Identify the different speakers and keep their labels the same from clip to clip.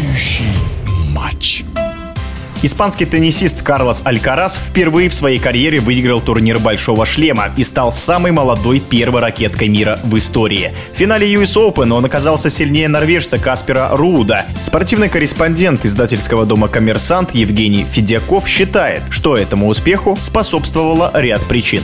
Speaker 1: решающий матч. Испанский теннисист Карлос Алькарас впервые в своей карьере выиграл турнир «Большого шлема» и стал самой молодой первой ракеткой мира в истории. В финале US Open он оказался сильнее норвежца Каспера Руда. Спортивный корреспондент издательского дома «Коммерсант» Евгений Федяков считает, что этому успеху способствовало ряд причин.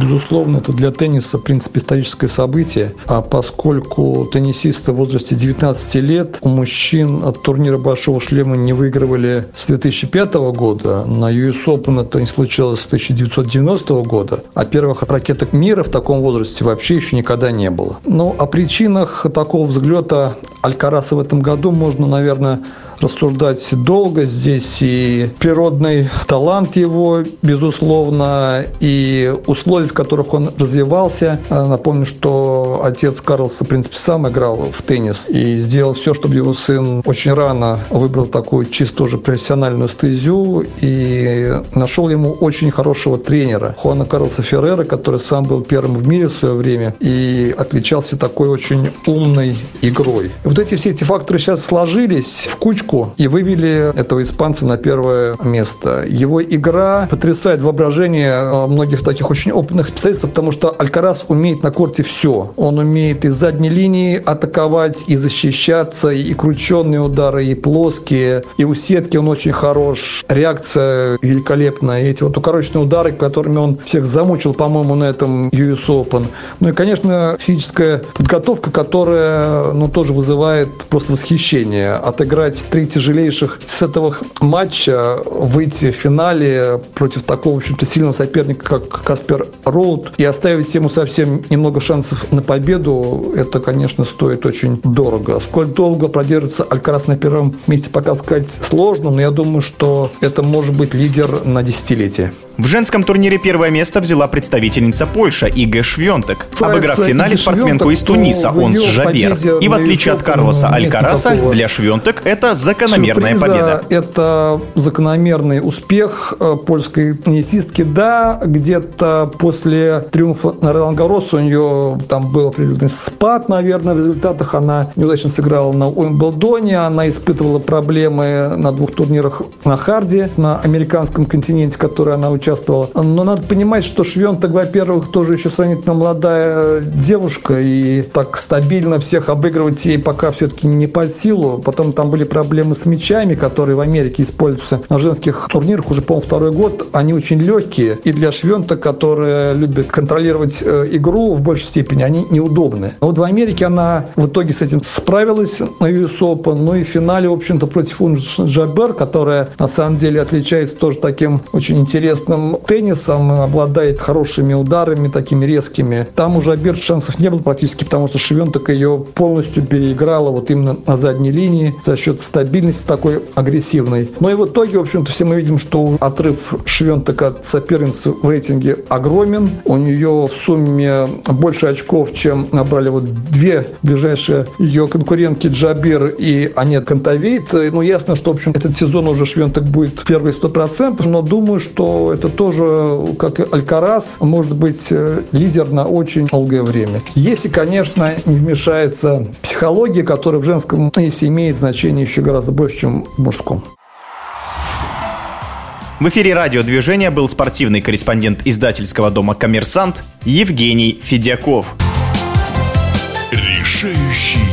Speaker 2: Безусловно, это для тенниса, в принципе, историческое событие. А поскольку теннисисты в возрасте 19 лет у мужчин от турнира «Большого шлема» не выигрывали с 2005 года, на US Open это не случилось с 1990 года, а первых ракеток мира в таком возрасте вообще еще никогда не было. Но о причинах такого взлета Алькараса в этом году можно, наверное, рассуждать долго. Здесь и природный талант его, безусловно, и условия, в которых он развивался. А, напомню, что отец Карлса, в принципе, сам играл в теннис и сделал все, чтобы его сын очень рано выбрал такую чисто уже профессиональную стезю и нашел ему очень хорошего тренера Хуана Карлса Феррера, который сам был первым в мире в свое время и отличался такой очень умной игрой. И вот эти все эти факторы сейчас сложились в кучку ошибку и вывели этого испанца на первое место. Его игра потрясает воображение э, многих таких очень опытных специалистов, потому что Алькарас умеет на корте все. Он умеет из задней линии атаковать, и защищаться, и крученные удары, и плоские, и у сетки он очень хорош. Реакция великолепная. И эти вот укороченные удары, которыми он всех замучил, по-моему, на этом US Open. Ну и, конечно, физическая подготовка, которая ну, тоже вызывает просто восхищение. Отыграть три тяжелейших сетовых матча выйти в финале против такого, в общем-то, сильного соперника, как Каспер Роуд, и оставить ему совсем немного шансов на победу, это, конечно, стоит очень дорого. Сколь долго продержится Алькарас на первом месте, пока сказать сложно, но я думаю, что это может быть лидер на десятилетие.
Speaker 1: В женском турнире первое место взяла представительница Польши Иге Швентек, обыграв в финале спортсменку из Туниса, он с Жабер. И в отличие от Карлоса Алькараса, для Швентек это закономерная победа.
Speaker 2: Это закономерный успех э, польской теннисистки. Да, где-то после триумфа на Ролан у нее там был определенный спад, наверное, в результатах. Она неудачно сыграла на Уимблдоне, она испытывала проблемы на двух турнирах на Харде, на американском континенте, который она участвовала. Но надо понимать, что Швентек, во-первых, тоже еще сравнительно молодая девушка, и так стабильно всех обыгрывать ей пока все-таки не под силу. Потом там были проблемы с мячами, которые в Америке используются на женских турнирах уже, по-моему, второй год. Они очень легкие, и для Швента, которая любит контролировать э, игру в большей степени, они неудобны. Но вот в Америке она в итоге с этим справилась на US Open, ну и в финале, в общем-то, против Унж Джабер, которая на самом деле отличается тоже таким очень интересным интересным теннисом, обладает хорошими ударами, такими резкими. Там уже Берт шансов не было практически, потому что Швентек ее полностью переиграла вот именно на задней линии за счет стабильности такой агрессивной. Но и в итоге, в общем-то, все мы видим, что отрыв Швентека от соперницы в рейтинге огромен. У нее в сумме больше очков, чем набрали вот две ближайшие ее конкурентки Джабир и Анет Кантавейт. Ну, ясно, что, в общем, этот сезон уже Швентек будет первый 100%, но думаю, что это тоже, как и Алькарас, может быть э, лидер на очень долгое время. Если, конечно, не вмешается психология, которая в женском теннисе имеет значение еще гораздо больше, чем в мужском.
Speaker 1: В эфире радиодвижения был спортивный корреспондент издательского дома «Коммерсант» Евгений Федяков.
Speaker 3: Решающий